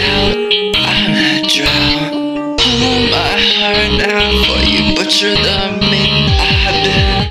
out, I'm a drown. Hold my heart now for you, butcher the